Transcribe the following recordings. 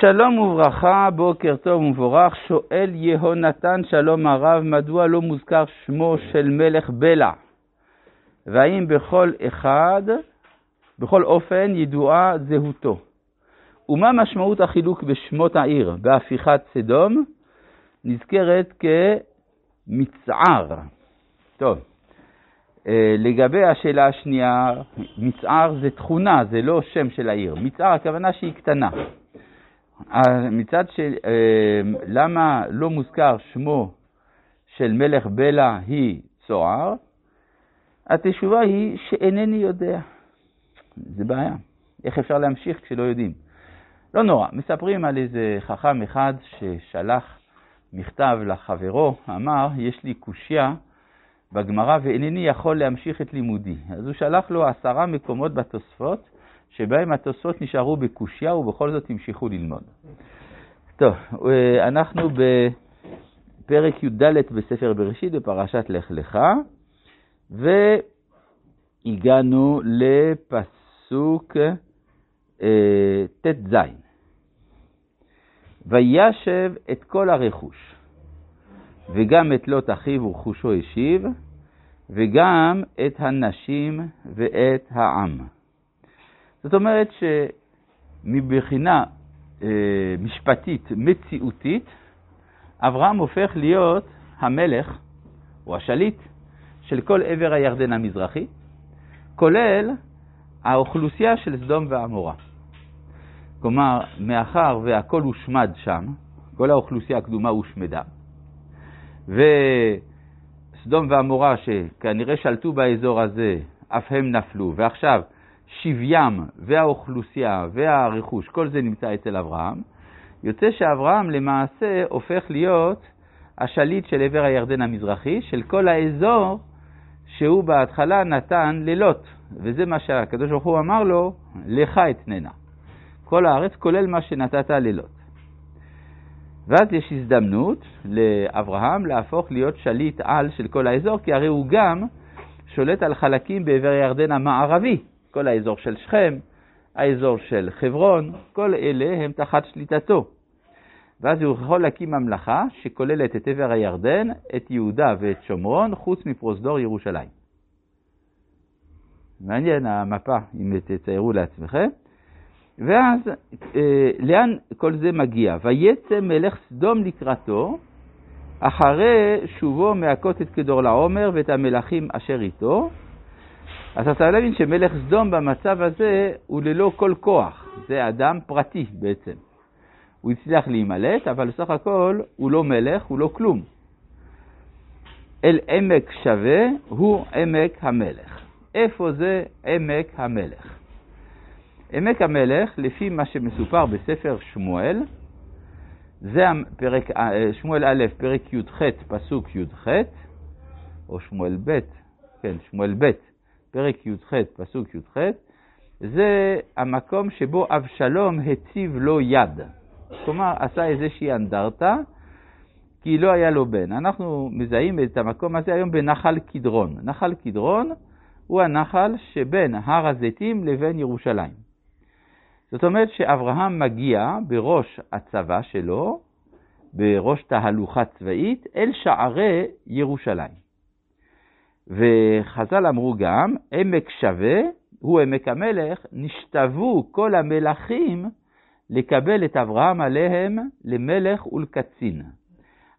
שלום וברכה, בוקר טוב ומבורך. שואל יהונתן שלום הרב, מדוע לא מוזכר שמו של מלך בלע? והאם בכל אחד, בכל אופן, ידועה זהותו? ומה משמעות החילוק בשמות העיר בהפיכת סדום? נזכרת כמצער. טוב, אה, לגבי השאלה השנייה, מצער זה תכונה, זה לא שם של העיר. מצער, הכוונה שהיא קטנה. מצד של, אה, למה לא מוזכר שמו של מלך בלה היא צוער? התשובה היא שאינני יודע. זה בעיה. איך אפשר להמשיך כשלא יודעים? לא נורא, מספרים על איזה חכם אחד ששלח מכתב לחברו, אמר, יש לי קושייה בגמרא ואינני יכול להמשיך את לימודי. אז הוא שלח לו עשרה מקומות בתוספות, שבהם התוספות נשארו בקושייה ובכל זאת המשיכו ללמוד. טוב, אה, אנחנו בפרק י"ד בספר בראשית, בפרשת לך לך, והגענו לפסוק אה, ט"ז. וישב את כל הרכוש, וגם את לוט אחיו ורכושו השיב, וגם את הנשים ואת העם. זאת אומרת שמבחינה אה, משפטית מציאותית, אברהם הופך להיות המלך או השליט של כל עבר הירדן המזרחי, כולל האוכלוסייה של סדום ועמורה. כלומר, מאחר והכל הושמד שם, כל האוכלוסייה הקדומה הושמדה, וסדום ועמורה שכנראה שלטו באזור הזה, אף הם נפלו, ועכשיו שבים והאוכלוסייה והרכוש, כל זה נמצא אצל אברהם, יוצא שאברהם למעשה הופך להיות השליט של עבר הירדן המזרחי, של כל האזור שהוא בהתחלה נתן ללוט, וזה מה שהקדוש ברוך הוא אמר לו, לך אתננה. כל הארץ, כולל מה שנתת ללוט. ואז יש הזדמנות לאברהם להפוך להיות שליט על של כל האזור, כי הרי הוא גם שולט על חלקים בעבר הירדן המערבי, כל האזור של שכם, האזור של חברון, כל אלה הם תחת שליטתו. ואז הוא יכול להקים ממלכה שכוללת את עבר הירדן, את יהודה ואת שומרון, חוץ מפרוזדור ירושלים. מעניין המפה, אם תציירו לעצמכם. ואז אה, לאן כל זה מגיע? ויצא מלך סדום לקראתו, אחרי שובו מהכות את כדור לעומר ואת המלכים אשר איתו. אז אתה להבין שמלך סדום במצב הזה הוא ללא כל כוח, זה אדם פרטי בעצם. הוא הצליח להימלט, אבל בסך הכל הוא לא מלך, הוא לא כלום. אל עמק שווה הוא עמק המלך. איפה זה עמק המלך? עמק המלך, לפי מה שמסופר בספר שמואל, זה פרק, אה, שמואל א', פרק י"ח, פסוק י"ח, או שמואל ב', כן, שמואל ב', פרק י"ח, פסוק י"ח, זה המקום שבו אבשלום הציב לו יד. כלומר, עשה איזושהי אנדרטה, כי לא היה לו בן. אנחנו מזהים את המקום הזה היום בנחל קדרון. נחל קדרון הוא הנחל שבין הר הזיתים לבין ירושלים. זאת אומרת שאברהם מגיע בראש הצבא שלו, בראש תהלוכה צבאית, אל שערי ירושלים. וחז"ל אמרו גם, עמק שווה הוא עמק המלך, נשתוו כל המלכים לקבל את אברהם עליהם למלך ולקצין.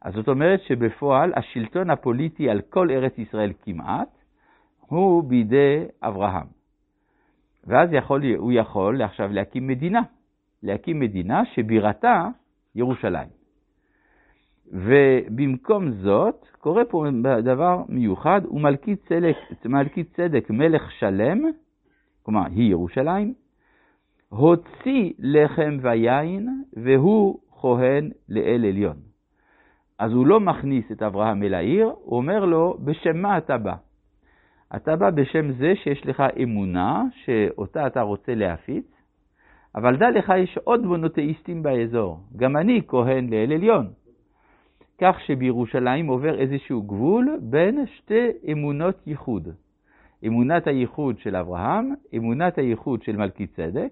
אז זאת אומרת שבפועל השלטון הפוליטי על כל ארץ ישראל כמעט, הוא בידי אברהם. ואז יכול, הוא יכול עכשיו להקים מדינה, להקים מדינה שבירתה ירושלים. ובמקום זאת, קורה פה דבר מיוחד, הוא מלכי צדק, מלכי צדק מלך שלם, כלומר, היא ירושלים, הוציא לחם ויין, והוא כהן לאל עליון. אז הוא לא מכניס את אברהם אל העיר, הוא אומר לו, בשם מה אתה בא? אתה בא בשם זה שיש לך אמונה שאותה אתה רוצה להפיץ, אבל דע לך, יש עוד מונותאיסטים באזור. גם אני כהן לאל עליון. כך שבירושלים עובר איזשהו גבול בין שתי אמונות ייחוד. אמונת הייחוד של אברהם, אמונת הייחוד של מלכי צדק,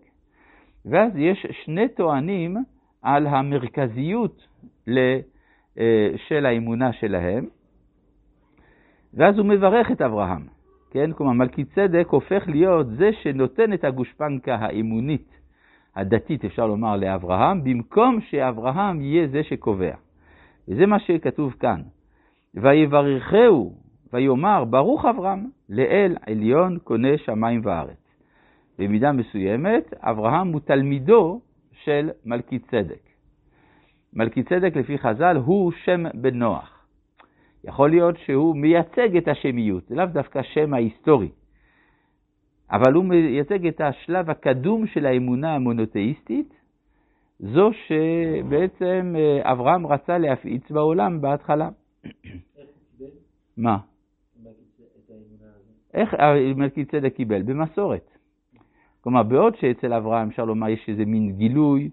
ואז יש שני טוענים על המרכזיות של האמונה שלהם, ואז הוא מברך את אברהם, כן? כלומר, מלכי צדק הופך להיות זה שנותן את הגושפנקה האמונית, הדתית, אפשר לומר, לאברהם, במקום שאברהם יהיה זה שקובע. וזה מה שכתוב כאן. ויברכהו, ויאמר, ברוך אברהם, לאל עליון קונה שמיים וארץ. במידה מסוימת, אברהם הוא תלמידו של מלכי צדק. מלכי צדק, לפי חז"ל, הוא שם בן נוח. יכול להיות שהוא מייצג את השמיות, זה לאו דווקא שם ההיסטורי, אבל הוא מייצג את השלב הקדום של האמונה המונותאיסטית, זו שבעצם אה, אברהם רצה להפיץ בעולם בהתחלה. מה? איך מלכי צדק קיבל? במסורת. כלומר, בעוד שאצל אברהם אפשר לומר יש איזה מין גילוי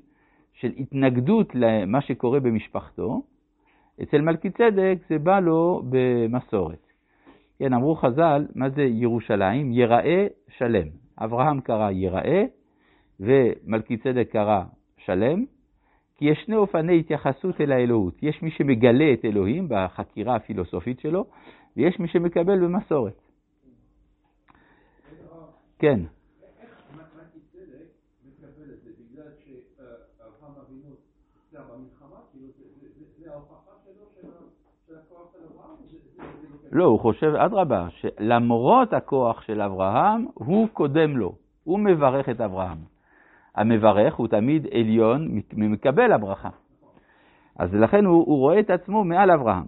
של התנגדות למה שקורה במשפחתו, אצל מלכי צדק זה בא לו במסורת. כן, אמרו חז"ל, מה זה ירושלים? יראה שלם. אברהם קרא יראה ומלכי צדק קרא שלם, כי יש שני אופני התייחסות אל האלוהות. יש מי שמגלה את אלוהים בחקירה הפילוסופית שלו, ויש מי שמקבל במסורת. כן. לא, הוא חושב, אדרבה, שלמרות הכוח של אברהם, הוא קודם לו, הוא מברך את אברהם. המברך הוא תמיד עליון, מקבל הברכה. אז לכן הוא, הוא רואה את עצמו מעל אברהם,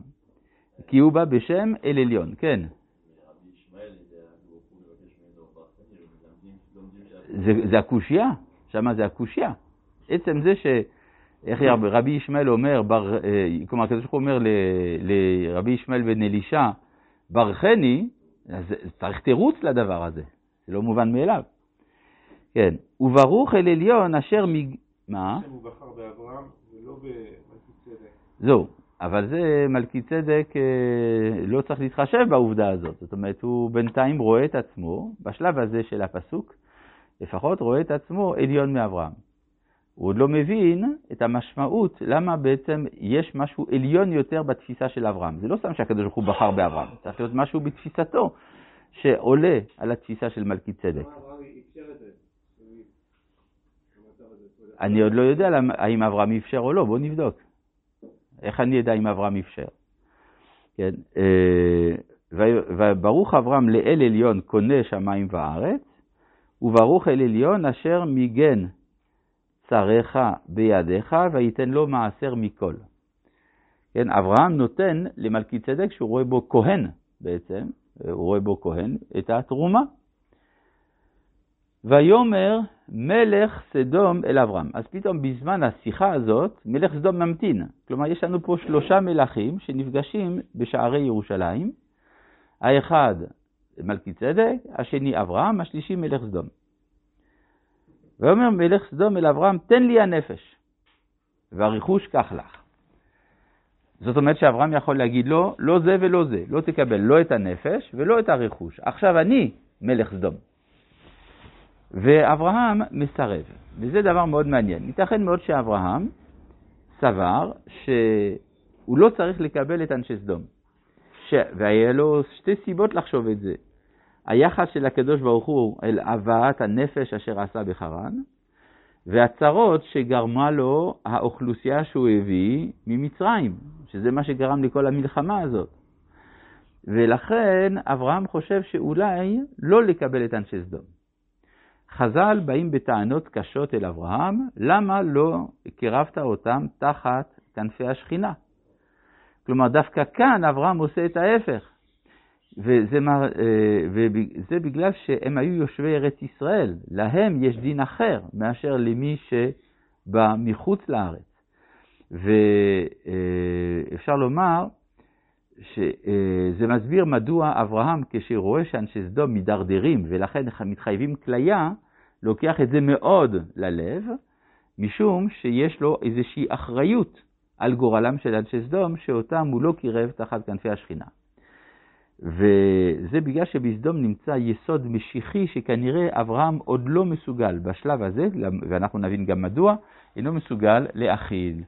כי הוא בא בשם אל עליון, כן. זה, זה הקושייה, שמה זה הקושייה. עצם זה ש... איך רבי ישמעאל אומר, בר, אה, כלומר, הקדוש ברוך הוא אומר לרבי ישמעאל בן אלישע, ברכני, אז צריך תירוץ לדבר הזה, זה לא מובן מאליו. כן, וברוך אל עליון אשר מג... מה? הוא בחר באברהם ולא במלכי צדק. זהו, אבל זה מלכי צדק אה, לא צריך להתחשב בעובדה הזאת. זאת אומרת, הוא בינתיים רואה את עצמו, בשלב הזה של הפסוק, לפחות רואה את עצמו עליון מאברהם. הוא עוד לא מבין את המשמעות, למה בעצם יש משהו עליון יותר בתפיסה של אברהם. זה לא סתם שהקדוש ברוך הוא בחר באברהם, צריך להיות משהו בתפיסתו שעולה על התפיסה של מלכי צדק. אני עוד לא יודע האם אברהם אפשר או לא, בואו נבדוק. איך אני אדע אם אברהם אפשר? כן, אה, וברוך אברהם לאל עליון קונה שמיים וארץ, וברוך אל עליון אשר מיגן צריך בידיך וייתן לו מעשר מכל. כן, אברהם נותן למלכי צדק שהוא רואה בו כהן בעצם, הוא רואה בו כהן, את התרומה. ויאמר מלך סדום אל אברהם. אז פתאום בזמן השיחה הזאת, מלך סדום ממתין. כלומר, יש לנו פה שלושה מלכים שנפגשים בשערי ירושלים. האחד מלכי צדק, השני אברהם, השלישי מלך סדום. ויאמר מלך סדום אל אברהם, תן לי הנפש, והרכוש קח לך. זאת אומרת שאברהם יכול להגיד לו, לא זה ולא זה, לא תקבל לא את הנפש ולא את הרכוש. עכשיו אני מלך סדום. ואברהם מסרב, וזה דבר מאוד מעניין. ייתכן מאוד שאברהם סבר שהוא לא צריך לקבל את אנשי סדום. ש... והיה לו שתי סיבות לחשוב את זה. היחס של הקדוש ברוך הוא אל הבאת הנפש אשר עשה בחרן, והצרות שגרמה לו האוכלוסייה שהוא הביא ממצרים, שזה מה שגרם לכל המלחמה הזאת. ולכן אברהם חושב שאולי לא לקבל את אנשי סדום. חז"ל באים בטענות קשות אל אברהם, למה לא קירבת אותם תחת כנפי השכינה? כלומר, דווקא כאן אברהם עושה את ההפך. וזה, אה, וזה בגלל שהם היו יושבי ארץ ישראל, להם יש דין אחר מאשר למי שבא מחוץ לארץ. ואפשר לומר שזה מסביר מדוע אברהם, כשרואה שאנשי סדום מידרדרים ולכן מתחייבים כליה, לוקח את זה מאוד ללב, משום שיש לו איזושהי אחריות על גורלם של אנשי סדום, שאותם הוא לא קירב תחת כנפי השכינה. וזה בגלל שבסדום נמצא יסוד משיחי שכנראה אברהם עוד לא מסוגל בשלב הזה, ואנחנו נבין גם מדוע, אינו מסוגל להכיל.